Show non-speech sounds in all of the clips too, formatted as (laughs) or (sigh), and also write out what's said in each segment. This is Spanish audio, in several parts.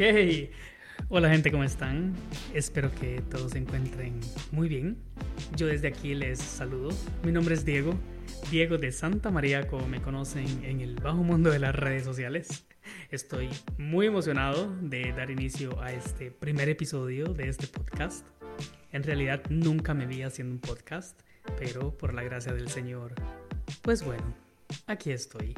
Hey, hola gente, ¿cómo están? Espero que todos se encuentren muy bien. Yo desde aquí les saludo. Mi nombre es Diego, Diego de Santa María, como me conocen en el bajo mundo de las redes sociales. Estoy muy emocionado de dar inicio a este primer episodio de este podcast. En realidad nunca me vi haciendo un podcast, pero por la gracia del Señor, pues bueno, aquí estoy.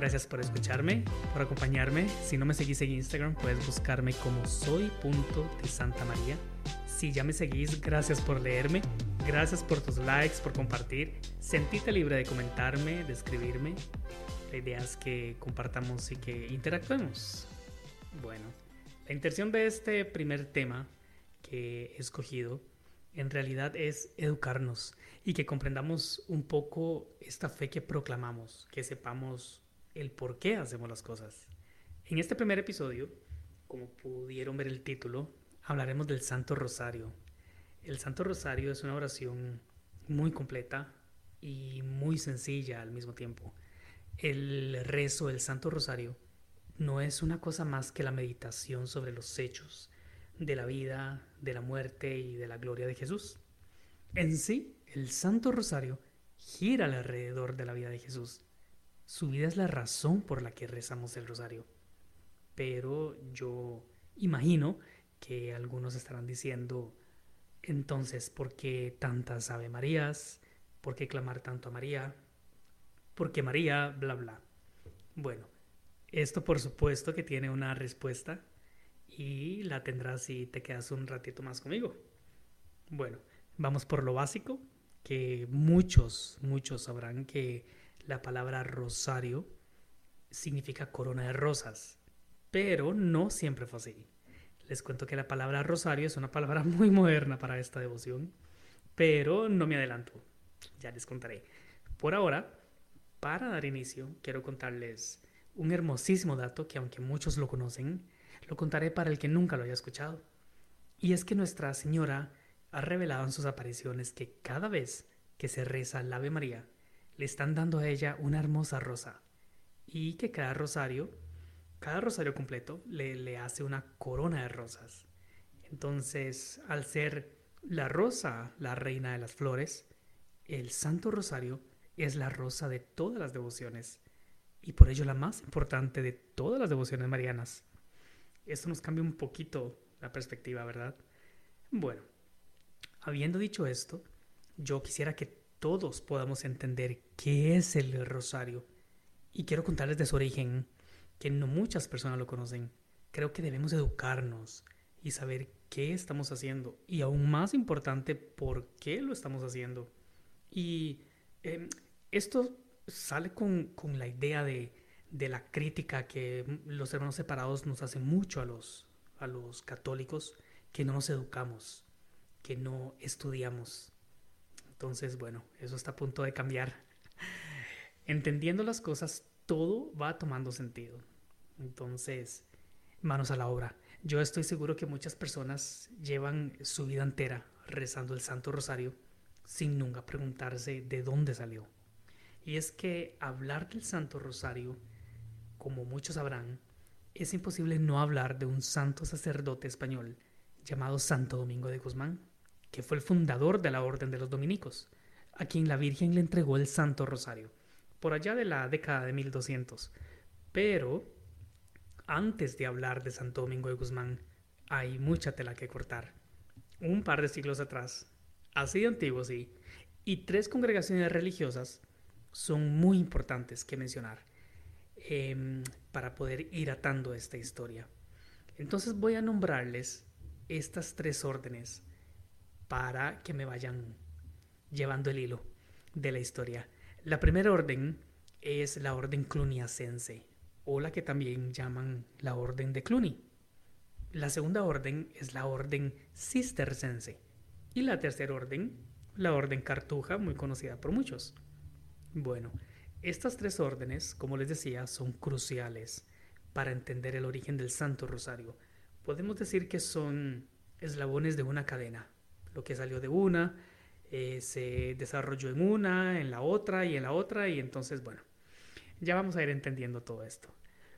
Gracias por escucharme, por acompañarme. Si no me seguís en Instagram, puedes buscarme como soy de Santa María. Si ya me seguís, gracias por leerme, gracias por tus likes, por compartir. Sentíte libre de comentarme, de escribirme. La idea es que compartamos y que interactuemos. Bueno, la intención de este primer tema que he escogido en realidad es educarnos y que comprendamos un poco esta fe que proclamamos, que sepamos el por qué hacemos las cosas. En este primer episodio, como pudieron ver el título, hablaremos del Santo Rosario. El Santo Rosario es una oración muy completa y muy sencilla al mismo tiempo. El rezo del Santo Rosario no es una cosa más que la meditación sobre los hechos de la vida, de la muerte y de la gloria de Jesús. En sí, el Santo Rosario gira alrededor de la vida de Jesús su vida es la razón por la que rezamos el rosario. Pero yo imagino que algunos estarán diciendo, entonces, ¿por qué tantas Ave Marías? ¿Por qué clamar tanto a María? ¿Por qué María? Bla, bla. Bueno, esto por supuesto que tiene una respuesta y la tendrás si te quedas un ratito más conmigo. Bueno, vamos por lo básico, que muchos, muchos sabrán que la palabra rosario significa corona de rosas, pero no siempre fue así. Les cuento que la palabra rosario es una palabra (laughs) muy moderna para esta devoción, pero no me adelanto, ya les contaré. Por ahora, para dar inicio, quiero contarles un hermosísimo dato que aunque muchos lo conocen, lo contaré para el que nunca lo haya escuchado. Y es que Nuestra Señora ha revelado en sus apariciones que cada vez que se reza el Ave María, le están dando a ella una hermosa rosa y que cada rosario, cada rosario completo le, le hace una corona de rosas. Entonces, al ser la rosa la reina de las flores, el Santo Rosario es la rosa de todas las devociones y por ello la más importante de todas las devociones marianas. Esto nos cambia un poquito la perspectiva, ¿verdad? Bueno, habiendo dicho esto, yo quisiera que todos podamos entender qué es el rosario. Y quiero contarles de su origen, que no muchas personas lo conocen. Creo que debemos educarnos y saber qué estamos haciendo y aún más importante, por qué lo estamos haciendo. Y em, esto sale con, con la idea de, de, la crítica que los hermanos separados nos hacen mucho a los, a los católicos, que no nos educamos, que no estudiamos. Entonces, bueno, eso está a punto de cambiar. Entendiendo las cosas, todo va tomando sentido. Entonces, manos a la obra. Yo estoy seguro que muchas personas llevan su vida entera rezando el Santo Rosario sin nunca preguntarse de dónde salió. Y es que hablar del Santo Rosario, como muchos sabrán, es imposible no hablar de un santo sacerdote español llamado Santo Domingo de Guzmán que fue el fundador de la Orden de los Dominicos, a quien la Virgen le entregó el Santo Rosario, por allá de la década de 1200. Pero, antes de hablar de Santo Domingo de Guzmán, hay mucha tela que cortar. Un par de siglos atrás, así de antiguo sí, y tres congregaciones religiosas son muy importantes que mencionar em, para poder ir atando esta historia. Entonces voy a nombrarles estas tres órdenes para que me vayan llevando el hilo de la historia. La primera orden es la orden cluniacense, o la que también llaman la orden de Cluny. La segunda orden es la orden cistercense. Y la tercera orden, la orden cartuja, muy conocida por muchos. Bueno, estas tres órdenes, como les decía, son cruciales para entender el origen del Santo Rosario. Podemos decir que son eslabones de una cadena, lo que salió de una eh, se desarrolló en una, en la otra y en la otra y entonces, bueno, ya vamos a ir entendiendo todo esto.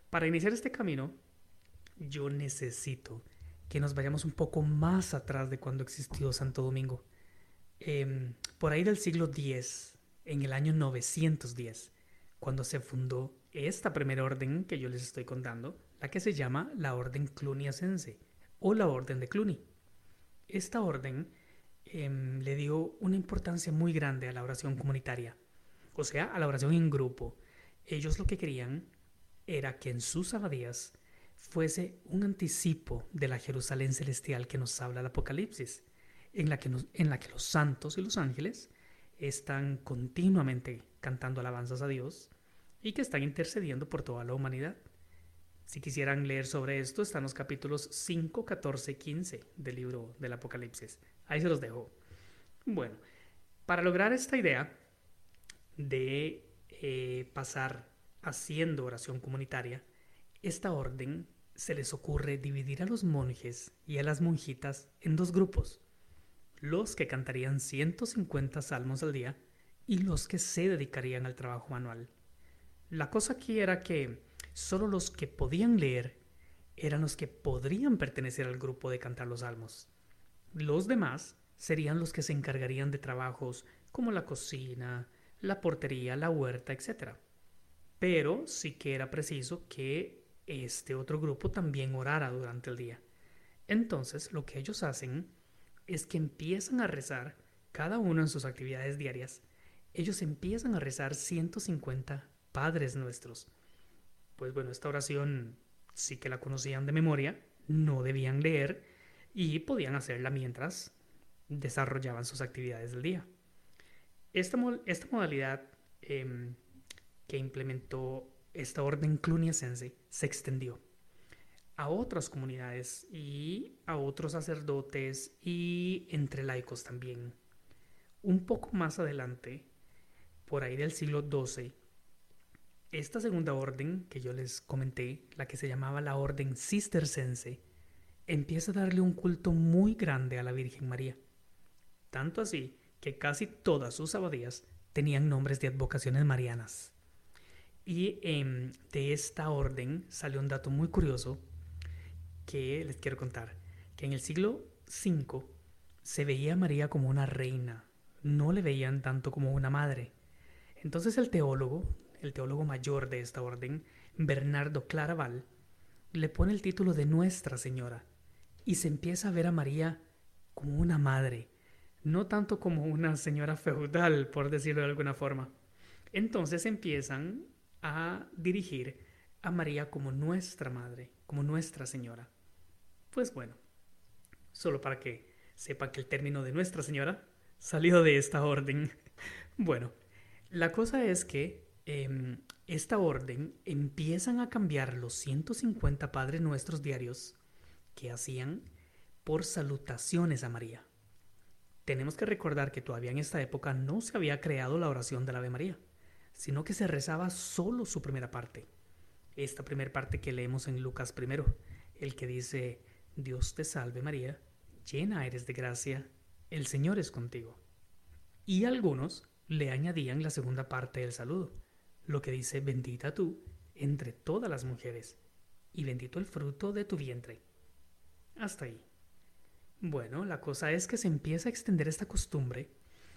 Para iniciar este camino, yo necesito que nos vayamos un poco más atrás de cuando existió Santo Domingo. Em, por ahí del siglo X, en el año 910, cuando se fundó esta primera orden que yo les estoy contando, la que se llama la Orden Cluniacense o la Orden de Cluny. Esta orden em, le dio una importancia muy grande a la oración comunitaria, o sea, a la oración en grupo. Ellos lo que querían era que en sus abadías fuese un anticipo de la Jerusalén celestial que nos habla el Apocalipsis, la que, en la que los santos y los ángeles están continuamente cantando alabanzas a Dios y que están intercediendo por toda la humanidad. Si quisieran leer sobre esto, están los capítulos 5, 14 y 15 del libro del Apocalipsis. Ahí se los dejo. Bueno, para lograr esta idea de eh, pasar haciendo oración comunitaria, esta orden se les ocurre dividir a los monjes y a las monjitas en dos grupos, los que cantarían 150 salmos al día y los que se dedicarían al trabajo manual. La cosa aquí era que solo los que podían leer eran los que podrían pertenecer al grupo de cantar los salmos. Los demás serían los que se encargarían de trabajos como la cocina, la portería, la huerta, etc. Pero sí que era preciso que este otro grupo también orara durante el día. Entonces lo que ellos hacen es que empiezan a rezar, cada uno en sus actividades diarias, ellos empiezan a rezar 150 Padres Nuestros. Pues bueno, esta oración sí que la conocían de memoria, no debían leer y podían hacerla mientras desarrollaban sus actividades del día. Esta, modalidad em, que implementó esta orden cluniacense se extendió a otras comunidades y a otros sacerdotes y entre laicos también. Un poco más adelante, por ahí del siglo XII, esta segunda orden que yo les comenté, la que se llamaba la orden cistercense, empieza a darle un culto muy grande a la Virgen María. Tanto así que casi todas sus abadías tenían nombres de advocaciones marianas. Y em, de esta orden salió un dato muy curioso que les quiero contar, que en el siglo V se veía a María como una reina, no le veían tanto como una madre. Entonces el teólogo, el teólogo mayor de esta orden, Bernardo Claraval, le pone el título de Nuestra Señora y se empieza a ver a María como una madre, no tanto como una señora feudal, por decirlo de alguna forma. Entonces empiezan a dirigir a María como nuestra madre, como nuestra señora. Pues bueno, solo para que sepa que el término de nuestra señora salió de esta orden. (laughs) bueno, la cosa es que em, esta orden empiezan a cambiar los 150 Padres Nuestros diarios que hacían por salutaciones a María. Tenemos que recordar que todavía en esta época no se había creado la oración del Ave María sino que se rezaba solo su primera parte. Esta primera parte que leemos en Lucas primero, el que dice, Dios te salve María, llena eres de gracia, el Señor es contigo. Y algunos le añadían la segunda parte del saludo, lo que dice, bendita tú entre todas las mujeres, y bendito el fruto de tu vientre. Hasta ahí. Bueno, la cosa es que se empieza a extender esta costumbre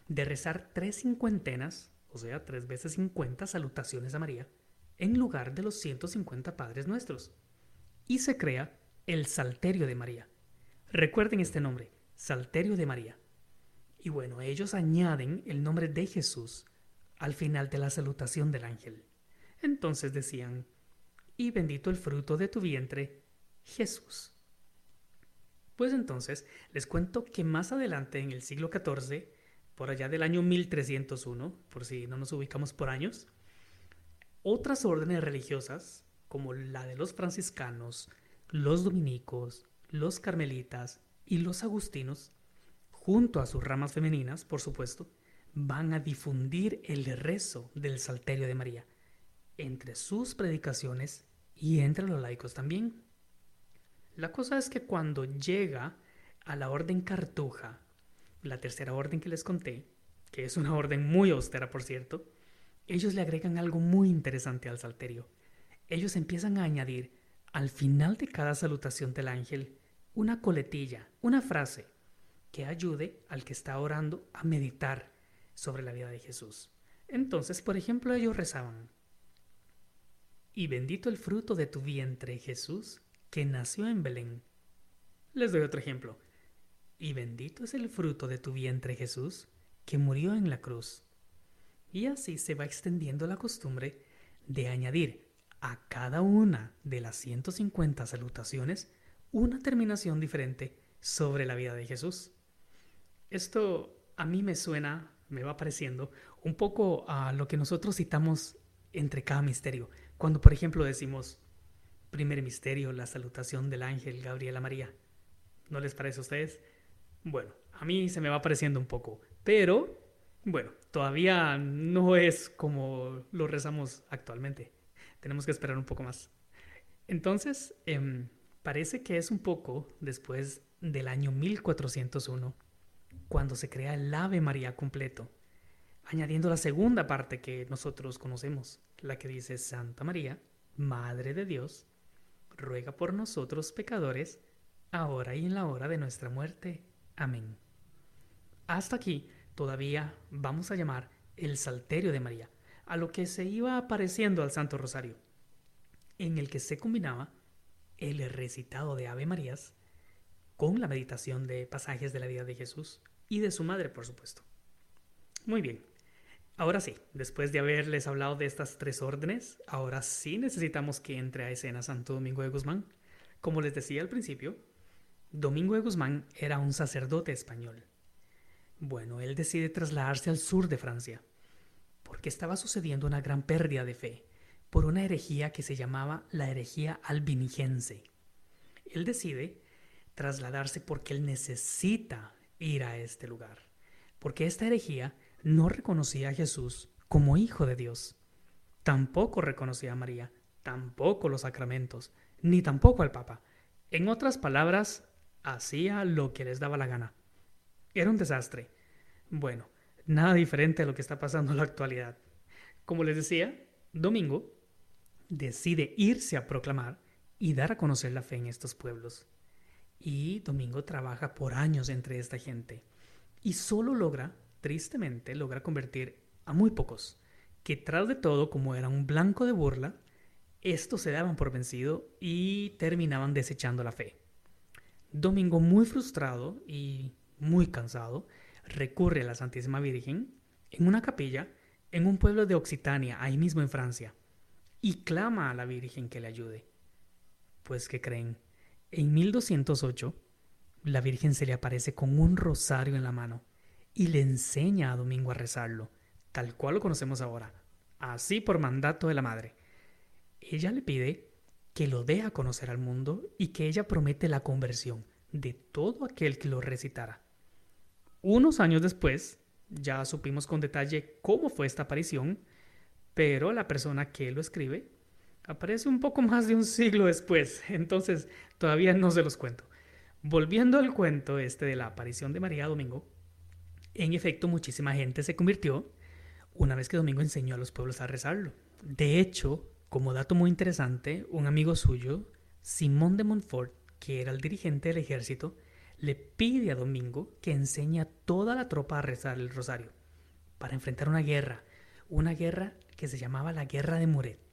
de rezar tres cincuentenas o sea, tres veces 50 salutaciones a María, en lugar de los 150 Padres Nuestros. Y se crea el Salterio de María. Recuerden este nombre, Salterio de María. Y bueno, ellos añaden el nombre de Jesús al final de la salutación del ángel. Entonces decían, y bendito el fruto de tu vientre, Jesús. Pues entonces les cuento que más adelante en el siglo XIV por allá del año 1301, por si no nos ubicamos por años, otras órdenes religiosas, como la de los franciscanos, los dominicos, los carmelitas y los agustinos, junto a sus ramas femeninas, por supuesto, van a difundir el rezo del Salterio de María entre sus predicaciones y entre los laicos también. La cosa es que cuando llega a la orden cartuja la tercera orden que les conté, que es una orden muy austera por cierto, ellos le agregan algo muy interesante al salterio. Ellos empiezan a añadir al final de cada salutación del ángel una coletilla, una frase que ayude al que está orando a meditar sobre la vida de Jesús. Entonces, por ejemplo, ellos rezaban, y bendito el fruto de tu vientre, Jesús, que nació en Belén. Les doy otro ejemplo. Y bendito es el fruto de tu vientre, Jesús, que murió en la cruz. Y así se va extendiendo la costumbre de añadir a cada una de las 150 salutaciones una terminación diferente sobre la vida de Jesús. Esto a mí me suena, me va pareciendo, un poco a lo que nosotros citamos entre cada misterio. Cuando, por ejemplo, decimos, primer misterio, la salutación del ángel Gabriel a María. ¿No les parece a ustedes? Bueno, a mí se me va pareciendo un poco, pero bueno, todavía no es como lo rezamos actualmente. Tenemos que esperar un poco más. Entonces, em, parece que es un poco después del año 1401 cuando se crea el Ave María completo, añadiendo la segunda parte que nosotros conocemos, la que dice Santa María, Madre de Dios, ruega por nosotros pecadores, ahora y en la hora de nuestra muerte. Amén. Hasta aquí todavía vamos a llamar el Salterio de María, a lo que se iba apareciendo al Santo Rosario, en el que se combinaba el recitado de Ave Marías con la meditación de pasajes de la vida de Jesús y de su madre, por supuesto. Muy bien, ahora sí, después de haberles hablado de estas tres órdenes, ahora sí necesitamos que entre a escena Santo Domingo de Guzmán. Como les decía al principio, Domingo de Guzmán era un sacerdote español. Bueno, él decide trasladarse al sur de Francia, porque estaba sucediendo una gran pérdida de fe por una herejía que se llamaba la herejía albinigense. Él decide trasladarse porque él necesita ir a este lugar, porque esta herejía no reconocía a Jesús como hijo de Dios, tampoco reconocía a María, tampoco los sacramentos, ni tampoco al Papa. En otras palabras, hacía lo que les daba la gana. Era un desastre. Bueno, nada diferente a lo que está pasando en la actualidad. Como les decía, Domingo decide irse a proclamar y dar a conocer la fe en estos pueblos. Y Domingo trabaja por años entre esta gente y solo logra, tristemente, logra convertir a muy pocos, que tras de todo, como era un blanco de burla, estos se daban por vencido y terminaban desechando la fe. Domingo, muy frustrado y muy cansado, recurre a la Santísima Virgen en una capilla en un pueblo de Occitania, ahí mismo en Francia, y clama a la Virgen que le ayude. Pues que creen, en 1208, la Virgen se le aparece con un rosario en la mano y le enseña a Domingo a rezarlo, tal cual lo conocemos ahora, así por mandato de la Madre. Ella le pide que lo dé a conocer al mundo y que ella promete la conversión de todo aquel que lo recitara. Unos años después, ya supimos con detalle cómo fue esta aparición, pero la persona que lo escribe aparece un poco más de un siglo después, entonces todavía no se los cuento. Volviendo al cuento este de la aparición de María Domingo, en efecto muchísima gente se convirtió una vez que Domingo enseñó a los pueblos a rezarlo. De hecho, como dato muy interesante, un amigo suyo, Simón de Montfort, que era el dirigente del ejército, le pide a Domingo que enseñe a toda la tropa a rezar el rosario para enfrentar una guerra, una guerra que se llamaba la Guerra de Muret.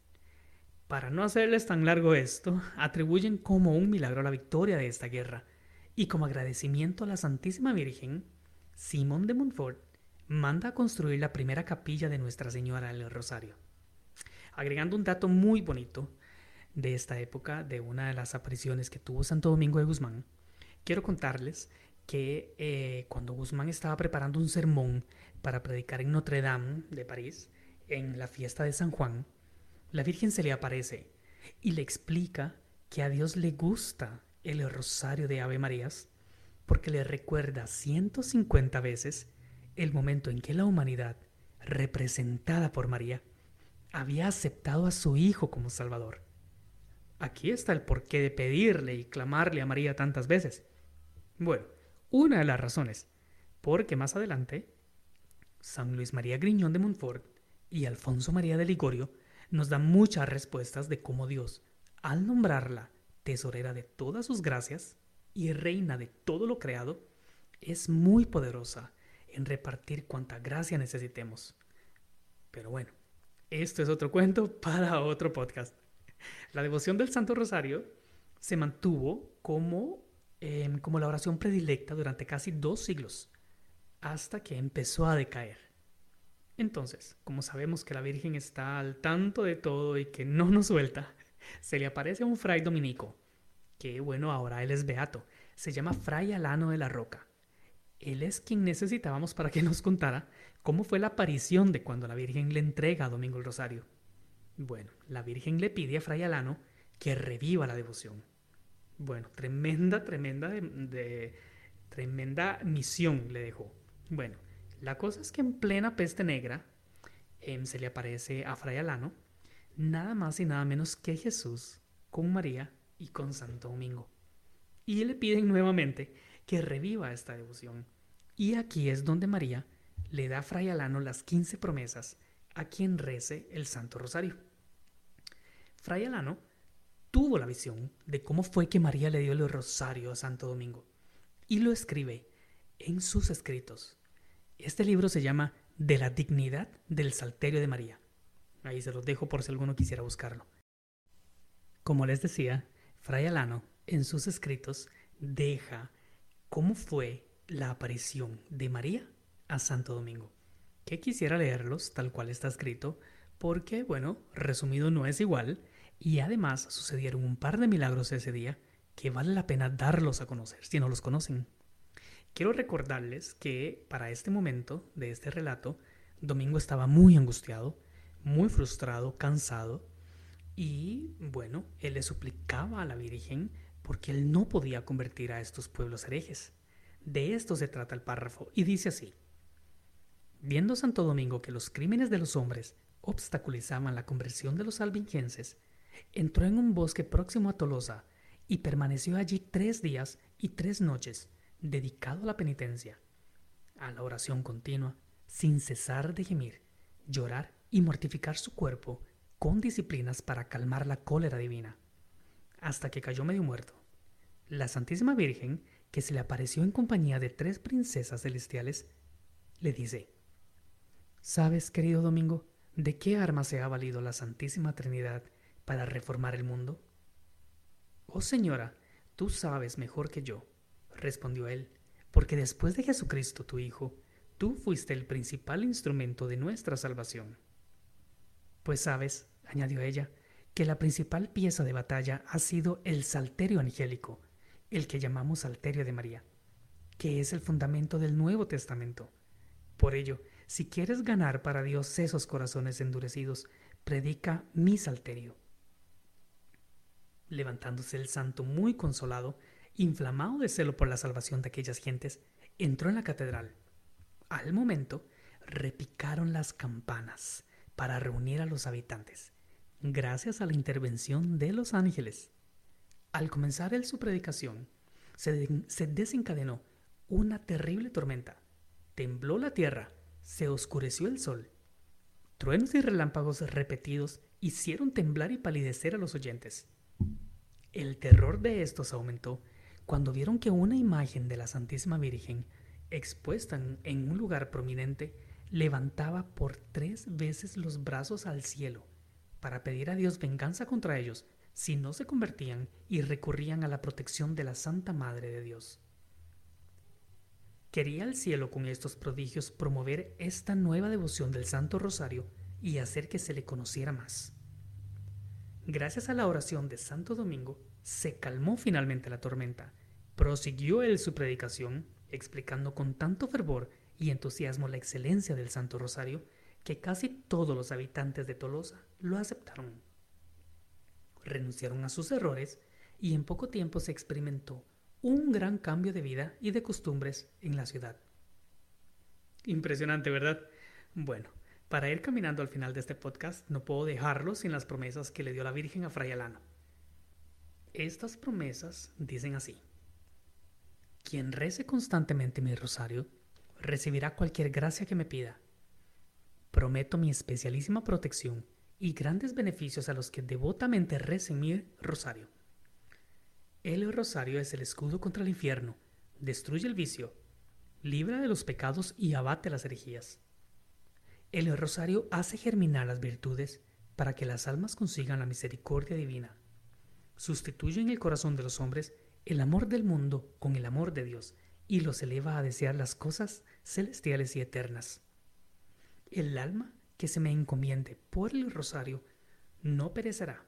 Para no hacerles tan largo esto, atribuyen como un milagro la victoria de esta guerra, y como agradecimiento a la Santísima Virgen, Simón de Montfort manda a construir la primera capilla de Nuestra Señora del Rosario. Agregando un dato muy bonito de esta época, de una de las apariciones que tuvo Santo Domingo de Guzmán, quiero contarles que eh, cuando Guzmán estaba preparando un sermón para predicar en Notre Dame de París, en la fiesta de San Juan, la Virgen se le aparece y le explica que a Dios le gusta el rosario de Ave Marías porque le recuerda 150 veces el momento en que la humanidad, representada por María, había aceptado a su Hijo como Salvador. Aquí está el porqué de pedirle y clamarle a María tantas veces. Bueno, una de las razones, porque más adelante, San Luis María Griñón de Montfort y Alfonso María de Ligorio nos dan muchas respuestas de cómo Dios, al nombrarla tesorera de todas sus gracias y reina de todo lo creado, es muy poderosa en repartir cuanta gracia necesitemos. Pero bueno, esto es otro cuento para otro podcast. La devoción del Santo Rosario se mantuvo como, em, como la oración predilecta durante casi dos siglos, hasta que empezó a decaer. Entonces, como sabemos que la Virgen está al tanto de todo y que no nos suelta, (laughs) se le aparece a un fray dominico, que bueno, ahora él es beato, se llama Fray Alano de la Roca. Él es quien necesitábamos para que nos contara cómo fue la aparición de cuando la Virgen le entrega a Domingo el Rosario. Bueno, la Virgen le pide a Fray Alano que reviva la devoción. Bueno, tremenda, tremenda, de, tremenda misión le dejó. Bueno, la cosa es que en plena peste negra em, se le aparece a Fray Alano nada más y nada menos que Jesús con María y con Santo Domingo. Y le piden nuevamente que reviva esta devoción. Y aquí es donde María le da a Fray Alano las 15 promesas a quien rece el Santo Rosario. Fray Alano tuvo la visión de cómo fue que María le dio el rosario a Santo Domingo y lo escribe en sus escritos. Este libro se llama De la dignidad del Salterio de María. Ahí se los dejo por si alguno quisiera buscarlo. Como les decía, Fray Alano en sus escritos deja cómo fue la aparición de María a Santo Domingo. Que quisiera leerlos tal cual está escrito, porque, bueno, resumido no es igual, y además sucedieron un par de milagros ese día que vale la pena darlos a conocer si no los conocen. Quiero recordarles que para este momento de este relato, Domingo estaba muy angustiado, muy frustrado, cansado, y bueno, él le suplicaba a la Virgen porque él no podía convertir a estos pueblos herejes. De esto se trata el párrafo, y dice así. Viendo Santo Domingo que los crímenes de los hombres obstaculizaban la conversión de los albingenses, entró en un bosque próximo a Tolosa y permaneció allí tres días y tres noches, dedicado a la penitencia, a la oración continua, sin cesar de gemir, llorar y mortificar su cuerpo con disciplinas para calmar la cólera divina hasta que cayó medio muerto. La Santísima Virgen, que se le apareció en compañía de tres princesas celestiales, le dice, ¿Sabes, querido Domingo, de qué arma se ha valido la Santísima Trinidad para reformar el mundo? Oh señora, tú sabes mejor que yo, respondió él, porque después de Jesucristo tu Hijo, tú fuiste el principal instrumento de nuestra salvación. Pues sabes, añadió ella, que la principal pieza de batalla ha sido el salterio angélico, el que llamamos salterio de María, que es el fundamento del Nuevo Testamento. Por ello, si quieres ganar para Dios esos corazones endurecidos, predica mi salterio. Levantándose el santo muy consolado, inflamado de celo por la salvación de aquellas gentes, entró en la catedral. Al momento, repicaron las campanas para reunir a los habitantes gracias a la intervención de los ángeles. Al comenzar el su predicación, se, se desencadenó una terrible tormenta. Tembló la tierra, se oscureció el sol. Truenos y relámpagos repetidos hicieron temblar y palidecer a los oyentes. El terror de estos aumentó cuando vieron que una imagen de la Santísima Virgen, expuesta en un lugar prominente, levantaba por tres veces los brazos al cielo para pedir a Dios venganza contra ellos si no se convertían y recurrían a la protección de la Santa Madre de Dios. Quería el cielo con estos prodigios promover esta nueva devoción del Santo Rosario y hacer que se le conociera más. Gracias a la oración de Santo Domingo, se calmó finalmente la tormenta. Prosiguió él su predicación, explicando con tanto fervor y entusiasmo la excelencia del Santo Rosario, que casi todos los habitantes de Tolosa lo aceptaron. Renunciaron a sus errores y en poco tiempo se experimentó un gran cambio de vida y de costumbres en la ciudad. Impresionante, ¿verdad? Bueno, para ir caminando al final de este podcast, no puedo dejarlo sin las promesas que le dio la Virgen a Fray Alano. Estas promesas dicen así. Quien rece constantemente mi rosario, recibirá cualquier gracia que me pida. Prometo mi especialísima protección y grandes beneficios a los que devotamente recen mi rosario. El rosario es el escudo contra el infierno, destruye el vicio, libra de los pecados y abate las herejías. El rosario hace germinar las virtudes para que las almas consigan la misericordia divina. Sustituye en el corazón de los hombres el amor del mundo con el amor de Dios y los eleva a desear las cosas celestiales y eternas. El alma que se me encomiende por el rosario no perecerá.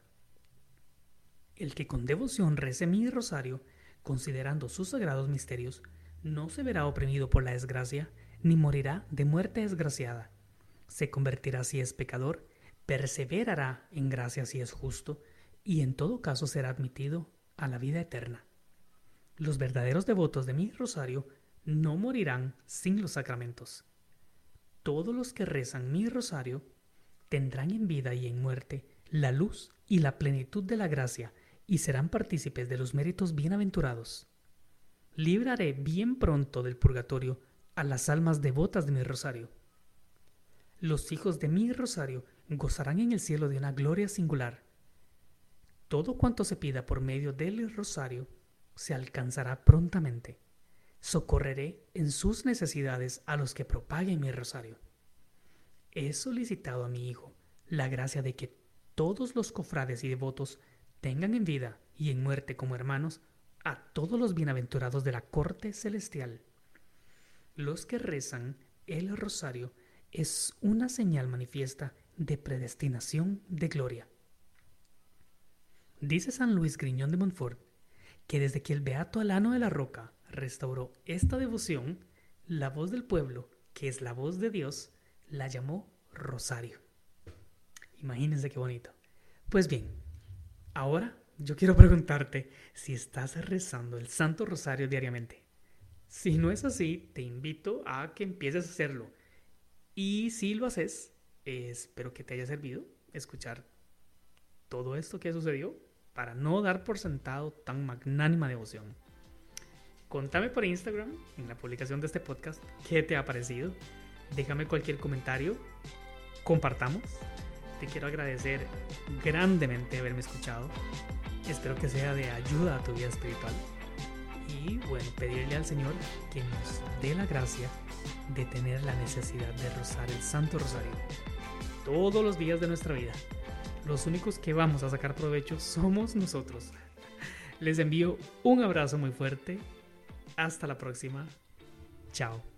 El que con devoción rece mi rosario, considerando sus sagrados misterios, no se verá oprimido por la desgracia, ni morirá de muerte desgraciada. Se convertirá si es pecador, perseverará en gracia si es justo, y en todo caso será admitido a la vida eterna. Los verdaderos devotos de mi rosario no morirán sin los sacramentos. Todos los que rezan mi rosario tendrán en vida y en muerte la luz y la plenitud de la gracia y serán partícipes de los méritos bienaventurados. Libraré bien pronto del purgatorio a las almas devotas de mi rosario. Los hijos de mi rosario gozarán en el cielo de una gloria singular. Todo cuanto se pida por medio del rosario se alcanzará prontamente. Socorreré en sus necesidades a los que propaguen mi rosario. He solicitado a mi Hijo la gracia de que todos los cofrades y devotos tengan en vida y en muerte como hermanos a todos los bienaventurados de la corte celestial. Los que rezan el rosario es una señal manifiesta de predestinación de gloria. Dice San Luis Griñón de Montfort que desde que el beato Alano de la Roca restauró esta devoción, la voz del pueblo, que es la voz de Dios, la llamó Rosario. Imagínense qué bonito. Pues bien, ahora yo quiero preguntarte si estás rezando el Santo Rosario diariamente. Si no es así, te invito a que empieces a hacerlo. Y si lo haces, espero que te haya servido escuchar todo esto que sucedió para no dar por sentado tan magnánima devoción. Contame por Instagram, en la publicación de este podcast, qué te ha parecido. Déjame cualquier comentario. Compartamos. Te quiero agradecer grandemente haberme escuchado. Espero que sea de ayuda a tu vida espiritual. Y bueno, pedirle al Señor que nos dé la gracia de tener la necesidad de rozar el Santo Rosario todos los días de nuestra vida los únicos que vamos a sacar provecho somos nosotros. Les envío un abrazo muy fuerte. Hasta la próxima. Chao.